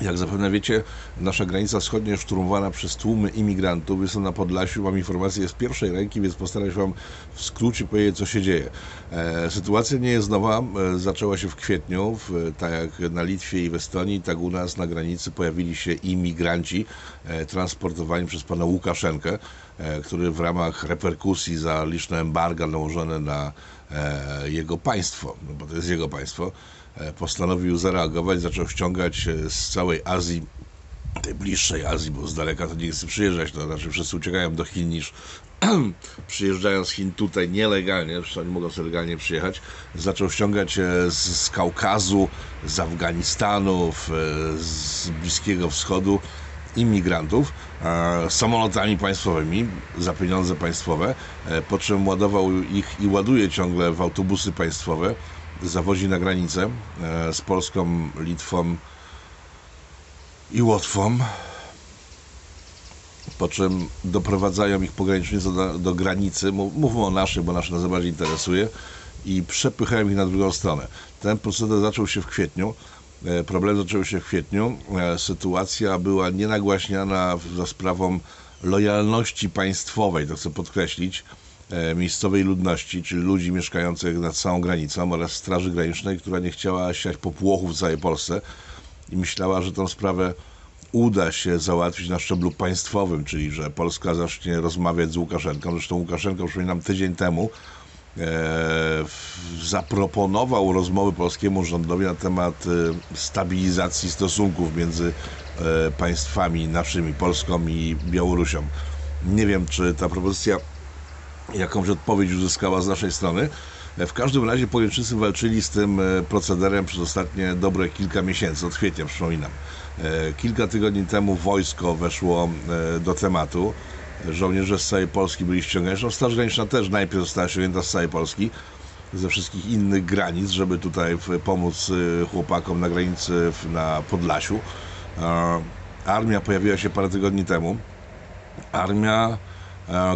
Jak zapewne wiecie, nasza granica wschodnia jest szturmowana przez tłumy imigrantów. Jestem na Podlasiu, mam informacje z pierwszej ręki, więc postaram się Wam w skrócie powiedzieć, co się dzieje. E, sytuacja nie jest nowa, e, zaczęła się w kwietniu, w, tak jak na Litwie i w Estonii, tak u nas na granicy pojawili się imigranci e, transportowani przez pana Łukaszenkę, który w ramach reperkusji za liczne embarga nałożone na jego państwo, no bo to jest jego państwo, postanowił zareagować, zaczął ściągać z całej Azji, tej bliższej Azji, bo z daleka to nie chce przyjeżdżać, to znaczy wszyscy uciekają do Chin niż przyjeżdżają z Chin tutaj nielegalnie, zresztą nie mogą sobie legalnie przyjechać, zaczął ściągać e, z, z Kaukazu, z Afganistanu, e, z Bliskiego Wschodu imigrantów e, samolotami państwowymi za pieniądze państwowe, e, po czym ładował ich i ładuje ciągle w autobusy państwowe, zawozi na granicę e, z Polską, Litwą i Łotwą po czym doprowadzają ich pogranicznicy do, do granicy, mów- mówmy o naszej, bo nasza nas najbardziej interesuje, i przepychają ich na drugą stronę. Ten proceder zaczął się w kwietniu, e, problemy zaczęły się w kwietniu, e, sytuacja była nienagłaśniana za sprawą lojalności państwowej, to chcę podkreślić, e, miejscowej ludności, czyli ludzi mieszkających nad całą granicą oraz Straży Granicznej, która nie chciała siać popłochów w całej Polsce i myślała, że tę sprawę uda się załatwić na szczeblu państwowym, czyli że Polska zacznie rozmawiać z Łukaszenką. Zresztą Łukaszenko, przypominam, tydzień temu e, zaproponował rozmowy polskiemu rządowi na temat e, stabilizacji stosunków między e, państwami naszymi, Polską i Białorusią. Nie wiem, czy ta propozycja jakąś odpowiedź uzyskała z naszej strony. E, W każdym razie Pojęczycy walczyli z tym e, procederem przez ostatnie dobre kilka miesięcy, od kwietnia przypominam. E, Kilka tygodni temu wojsko weszło e, do tematu. Żołnierze z całej Polski byli ściągani. Zresztą Straż Graniczna też najpierw została ściągnięta z całej Polski, ze wszystkich innych granic, żeby tutaj pomóc e, chłopakom na granicy na Podlasiu. Armia pojawiła się parę tygodni temu armia,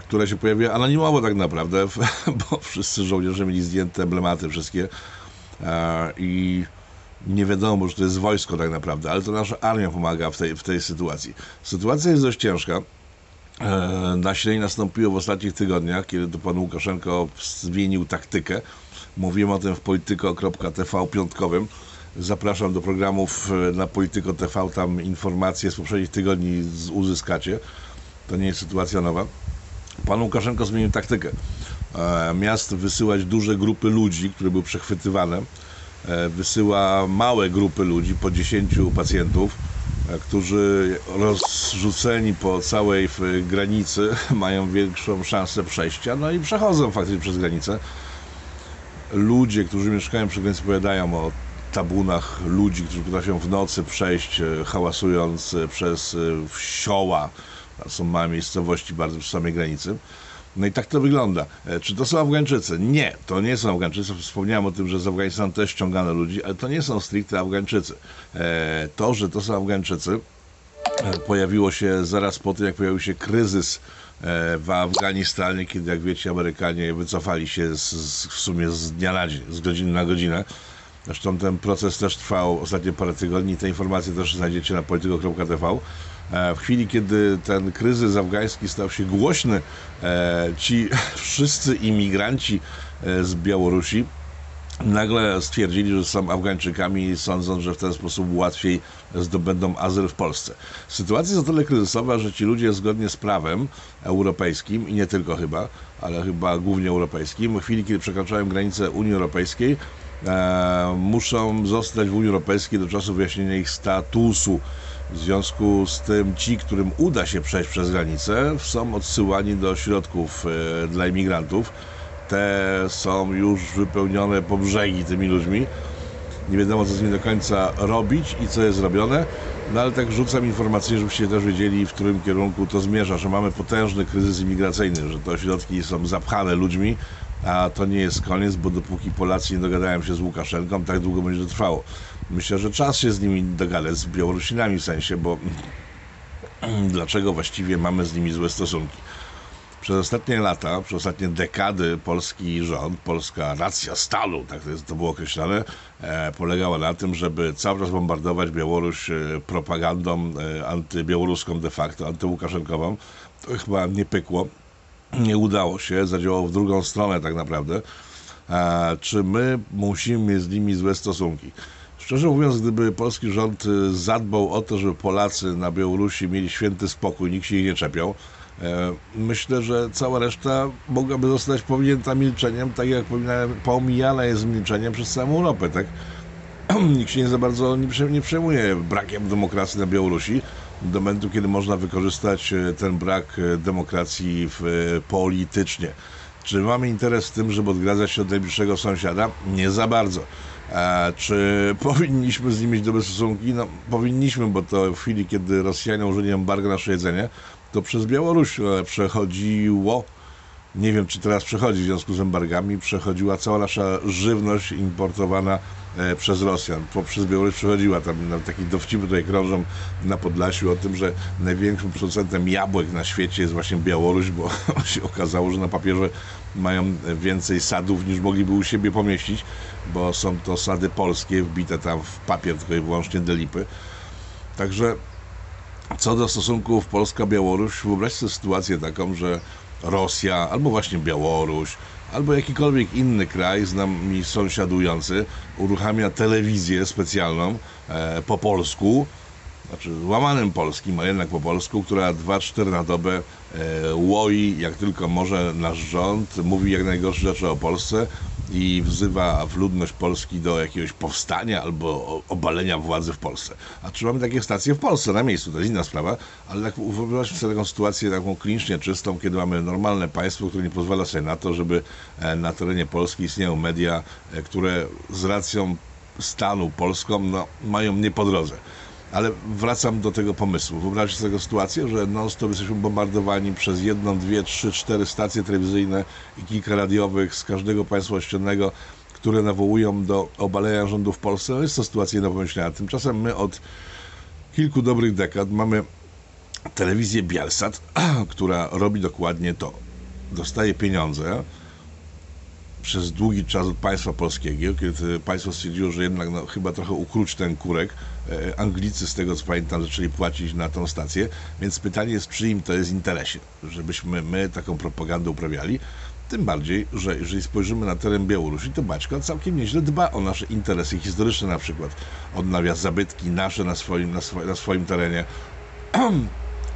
która się pojawiła anonimowo tak naprawdę, bo wszyscy żołnierze mieli zdjęte emblematy wszystkie i nie wiadomo, że to jest wojsko tak naprawdę, ale to nasza armia pomaga w tej, w tej sytuacji. Sytuacja jest dość ciężka. E, Nasilenie nastąpiło w ostatnich tygodniach, kiedy to pan Łukaszenko zmienił taktykę. Mówiłem o tym w polityko.tv piątkowym. Zapraszam do programów e, na Polityko TV, tam informacje z poprzednich tygodni uzyskacie. To nie jest sytuacja nowa. Pan Łukaszenko zmienił taktykę. E, Miast wysyłać duże grupy ludzi, które były przechwytywane. E, Wysyła małe grupy ludzi, po 10 pacjentów, e, którzy rozrzuceni po całej granicy mają większą szansę przejścia, no i przechodzą faktycznie przez granicę. Ludzie, którzy mieszkają przy granicy, powiadają o tabunach ludzi, którzy potrafią w nocy przejść, e, hałasując przez wsioła. Są małe miejscowości bardzo przy samej granicy. No i tak to wygląda. E, Czy to są Afgańczycy? Nie, to nie są Afgańczycy. Wspomniałem o tym, że z Afganistanu też ściągano ludzi, ale to nie są stricte Afgańczycy. E, To, że to są Afgańczycy, e, pojawiło się zaraz po tym, jak pojawił się kryzys w Afganistanie, kiedy, jak wiecie, Amerykanie wycofali się z, z, w sumie z dnia na dzień, z godziny na godzinę. Zresztą ten proces też trwał ostatnie parę tygodni. Te informacje też znajdziecie na polityko.tv. E, W chwili, kiedy ten kryzys afgański stał się głośny, e, ci wszyscy imigranci e, z Białorusi nagle stwierdzili, że są Afgańczykami, sądząc, że w ten sposób łatwiej zdobędą azyl w Polsce. Sytuacja jest o tyle kryzysowa, że ci ludzie zgodnie z prawem europejskim i nie tylko chyba, ale chyba głównie europejskim, w chwili, kiedy przekraczają granicę Unii Europejskiej, muszą zostać w Unii Europejskiej do czasu wyjaśnienia ich statusu. W związku z tym ci, którym uda się przejść przez granicę, są odsyłani do środków e, dla imigrantów. Te są już wypełnione po brzegi tymi ludźmi. Nie wiadomo, co z nimi do końca robić i co jest robione. No ale tak rzucam informację, żebyście też wiedzieli, w którym kierunku to zmierza, że mamy potężny kryzys imigracyjny, że te ośrodki są zapchane ludźmi, a to nie jest koniec, bo dopóki Polacy nie dogadają się z Łukaszenką, tak długo będzie to trwało. Myślę, że czas się z nimi dogadać, z Białorusinami w sensie, bo dlaczego właściwie mamy z nimi złe stosunki. Przez ostatnie lata, przez ostatnie dekady polski rząd, polska racja stanu, tak to, było określane, e, polegała na tym, żeby cały czas bombardować Białoruś e, propagandą e, antybiałoruską de facto, antyłukaszenkową. To chyba nie pykło, nie udało się, zadziałało w drugą stronę tak naprawdę. Czy my musimy mieć z nimi złe stosunki? Szczerze mówiąc, gdyby polski rząd zadbał o to, żeby Polacy na Białorusi mieli święty spokój, nikt się ich nie czepiał, myślę, że cała reszta mogłaby zostać pominięta milczeniem, tak jak pomijana jest milczeniem przez całą Europę, tak? Nikt się nie za bardzo nie przejmuje brakiem demokracji na Białorusi do momentu, kiedy można wykorzystać e, ten brak e, demokracji w, politycznie. Czy mamy interes w tym, żeby odgradzać się od najbliższego sąsiada? Nie za bardzo. A czy powinniśmy z nim mieć dobre stosunki? No, powinniśmy, bo to w chwili, kiedy Rosjanie użyli embargo na nasze jedzenie, to przez Białoruś e, przechodziło, nie wiem czy teraz przechodzi w związku z embargami, przechodziła cała nasza żywność importowana e, przez Rosjan. Poprzez Białoruś przechodziła. Tam na takie dowcipy tutaj krążą na Podlasiu o tym, że największym producentem jabłek na świecie jest właśnie Białoruś, bo się okazało, że na papierze mają więcej sadów niż mogliby u siebie pomieścić, bo są to sady polskie wbite tam w papier tylko i wyłącznie delipy. Także co do stosunków Polska-Białoruś, wyobraźcie sobie sytuację taką, że Rosja albo właśnie Białoruś albo jakikolwiek inny kraj z nami sąsiadujący uruchamia telewizję specjalną e, po polsku, znaczy łamanym polskim, a jednak po polsku, która 2-4 na dobę e, łoi jak tylko może nasz rząd, mówi jak najgorsze rzeczy o Polsce i wzywa ludność Polski do jakiegoś powstania albo obalenia władzy w Polsce. A czy mamy takie stacje w Polsce, na miejscu, to jest inna sprawa, ale tak wyobraźmy sobie taką sytuację taką klinicznie czystą, kiedy mamy normalne państwo, które nie pozwala sobie na to, żeby e, na terenie Polski istniały media, e, które z racją stanu polską no, mają nie po drodze. Ale wracam do tego pomysłu. Wyobraźcie sobie taką sytuację, że non-stop jesteśmy bombardowani przez jedną, dwie, trzy, cztery stacje telewizyjne i kilka radiowych z każdego państwa ościennego, które nawołują do obalenia rządu w Polsce. No jest to sytuacja do pomyślenia. Tymczasem my od kilku dobrych dekad mamy telewizję Bielsat, która robi dokładnie to. Dostaje pieniądze, przez długi czas od państwa polskiego, kiedy państwo stwierdziło, że jednak no, chyba trochę ukróć ten kurek. E, Anglicy, z tego co pamiętam, zaczęli płacić na tą stację, więc pytanie jest, czy im to jest interesie, żebyśmy my taką propagandę uprawiali. Tym bardziej, że jeżeli spojrzymy na teren Białorusi, to Baćko całkiem nieźle dba o nasze interesy historyczne na przykład. Odnawia zabytki nasze na swoim, na swoim, na swoim terenie.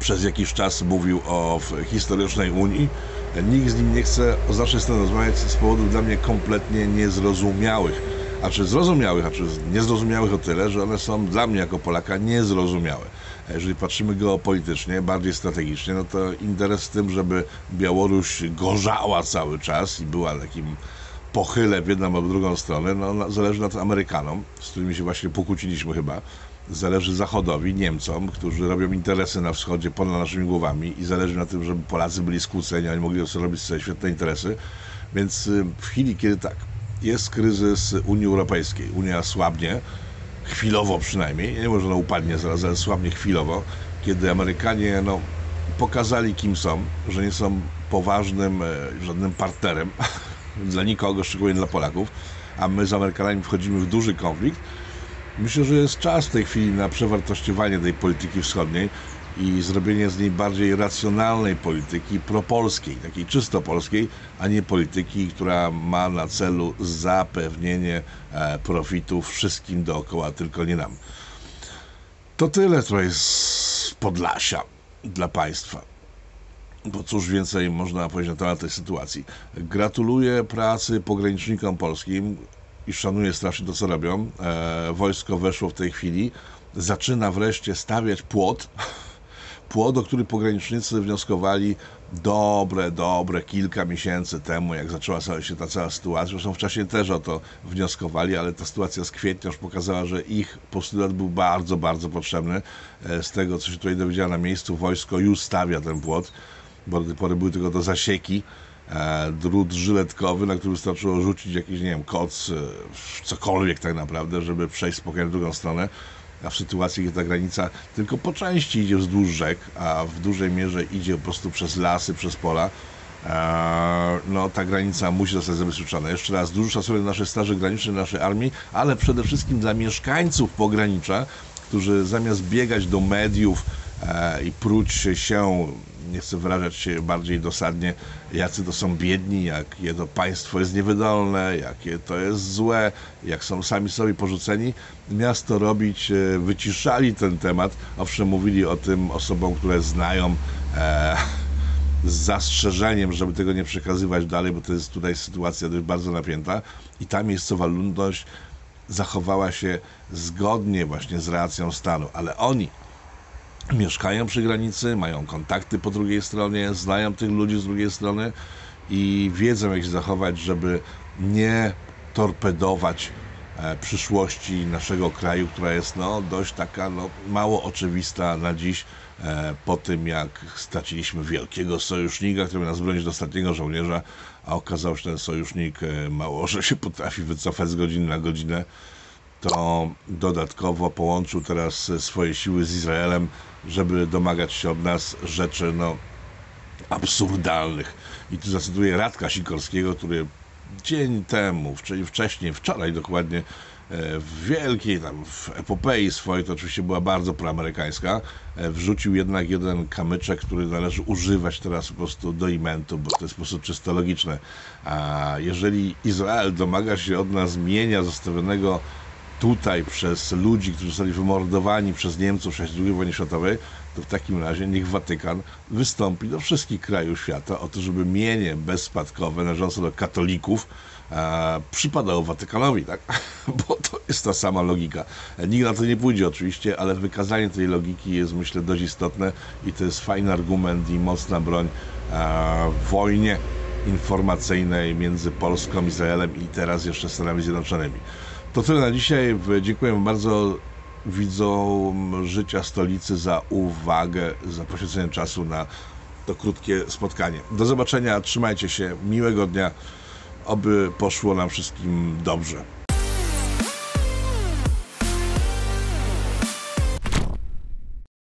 Przez jakiś czas mówił o historycznej Unii, nikt z nim nie chce o strony rozmawiać z powodów dla mnie kompletnie niezrozumiałych. A czy zrozumiałych, a czy niezrozumiałych o tyle, że one są dla mnie jako Polaka niezrozumiałe. A jeżeli patrzymy geopolitycznie, bardziej strategicznie, no to interes w tym, żeby Białoruś gorzała cały czas i była takim pochyle w jedną albo drugą stronę, no, zależy nad Amerykanom, z którymi się właśnie pokłóciliśmy chyba, zależy Zachodowi, Niemcom, którzy robią interesy na wschodzie ponad naszymi głowami i zależy na tym, żeby Polacy byli skłóceni, oni mogli sobie robić sobie świetne interesy. Więc y, w chwili, kiedy tak, jest kryzys Unii Europejskiej, Unia słabnie, chwilowo przynajmniej, nie może ona upadnie zaraz, ale słabnie chwilowo, kiedy Amerykanie no, pokazali kim są, że nie są poważnym, e, żadnym partnerem dla nikogo, szczególnie dla Polaków, a my z Amerykanami wchodzimy w duży konflikt, Myślę, że jest czas w tej chwili na przewartościowanie tej polityki wschodniej i zrobienie z niej bardziej racjonalnej polityki propolskiej, takiej czysto polskiej, a nie polityki, która ma na celu zapewnienie e, profitów wszystkim dookoła, tylko nie nam. To tyle tutaj z Podlasia dla Państwa. Bo cóż więcej można powiedzieć na temat tej sytuacji. Gratuluję pracy pogranicznikom polskim, i szanuję strasznie to, co robią. E, wojsko weszło w tej chwili, zaczyna wreszcie stawiać płot, płot, o który pogranicznicy wnioskowali dobre, dobre kilka miesięcy temu, jak zaczęła się ta cała sytuacja. Zresztą wcześniej też o to wnioskowali, ale ta sytuacja z kwietnia już pokazała, że ich postulat był bardzo, bardzo potrzebny. E, z tego, co się tutaj dowiedziałem na miejscu, wojsko już stawia ten płot, bo do tej pory były tylko do zasieki drut żyletkowy, na który wystarczyło rzucić jakiś, nie wiem, koc, e, cokolwiek tak naprawdę, żeby przejść spokojnie w drugą stronę. a w sytuacji, kiedy ta granica tylko po części idzie wzdłuż rzek, a w dużej mierze idzie po prostu przez lasy, przez pola, e, no ta granica musi zostać zabezpieczona. Jeszcze raz, dużo szacunek dla naszej Straży Granicznej, naszej armii, ale przede wszystkim dla mieszkańców pogranicza, którzy zamiast biegać do mediów e, i pruć się, nie chcę wyrażać się bardziej dosadnie, jacy to są biedni, jakie to państwo jest niewydolne, jakie to jest złe, jak są sami sobie porzuceni, miasto robić, e, wyciszali ten temat. Owszem, mówili o tym osobom, które znają. E, z zastrzeżeniem, żeby tego nie przekazywać dalej, bo to jest tutaj sytuacja dość bardzo napięta i ta miejscowa ludność zachowała się zgodnie właśnie z reakcją stanu, ale oni mieszkają przy granicy, mają kontakty po drugiej stronie, znają tych ludzi z drugiej strony i wiedzą jak się zachować, żeby nie torpedować e, przyszłości naszego kraju, która jest no, dość taka no, mało oczywista na dziś e, po tym jak straciliśmy wielkiego sojusznika, który nas bronić do ostatniego żołnierza, a okazało się, ten sojusznik e, mało, że się potrafi wycofać z godziny na godzinę to dodatkowo połączył teraz swoje siły z Izraelem, żeby domagać się od nas rzeczy no, absurdalnych. I tu zacytuję Radka Sikorskiego, który dzień temu, czyli wcześniej, wczoraj dokładnie, e, w wielkiej tam w epopei swojej, to oczywiście była bardzo proamerykańska, e, wrzucił jednak jeden kamyczek, który należy używać teraz po prostu do imentu, bo to jest po prostu czysto logiczne. A jeżeli Izrael domaga się od nas mienia zostawionego tutaj przez ludzi, którzy zostali wymordowani przez Niemców w II wojny światowej, to w takim razie niech Watykan wystąpi do wszystkich krajów świata o to, żeby mienie bezspadkowe należące do katolików e, przypadało Watykanowi, tak? Bo to jest ta sama logika. Nikt na to nie pójdzie oczywiście, ale wykazanie tej logiki jest myślę dość istotne i to jest fajny argument i mocna broń e, w wojnie informacyjnej między Polską, Izraelem i teraz jeszcze Stanami Zjednoczonymi. To tyle na dzisiaj. Dziękuję bardzo widzom życia stolicy za uwagę, za poświęcenie czasu na to krótkie spotkanie. Do zobaczenia, trzymajcie się, miłego dnia, oby poszło nam wszystkim dobrze.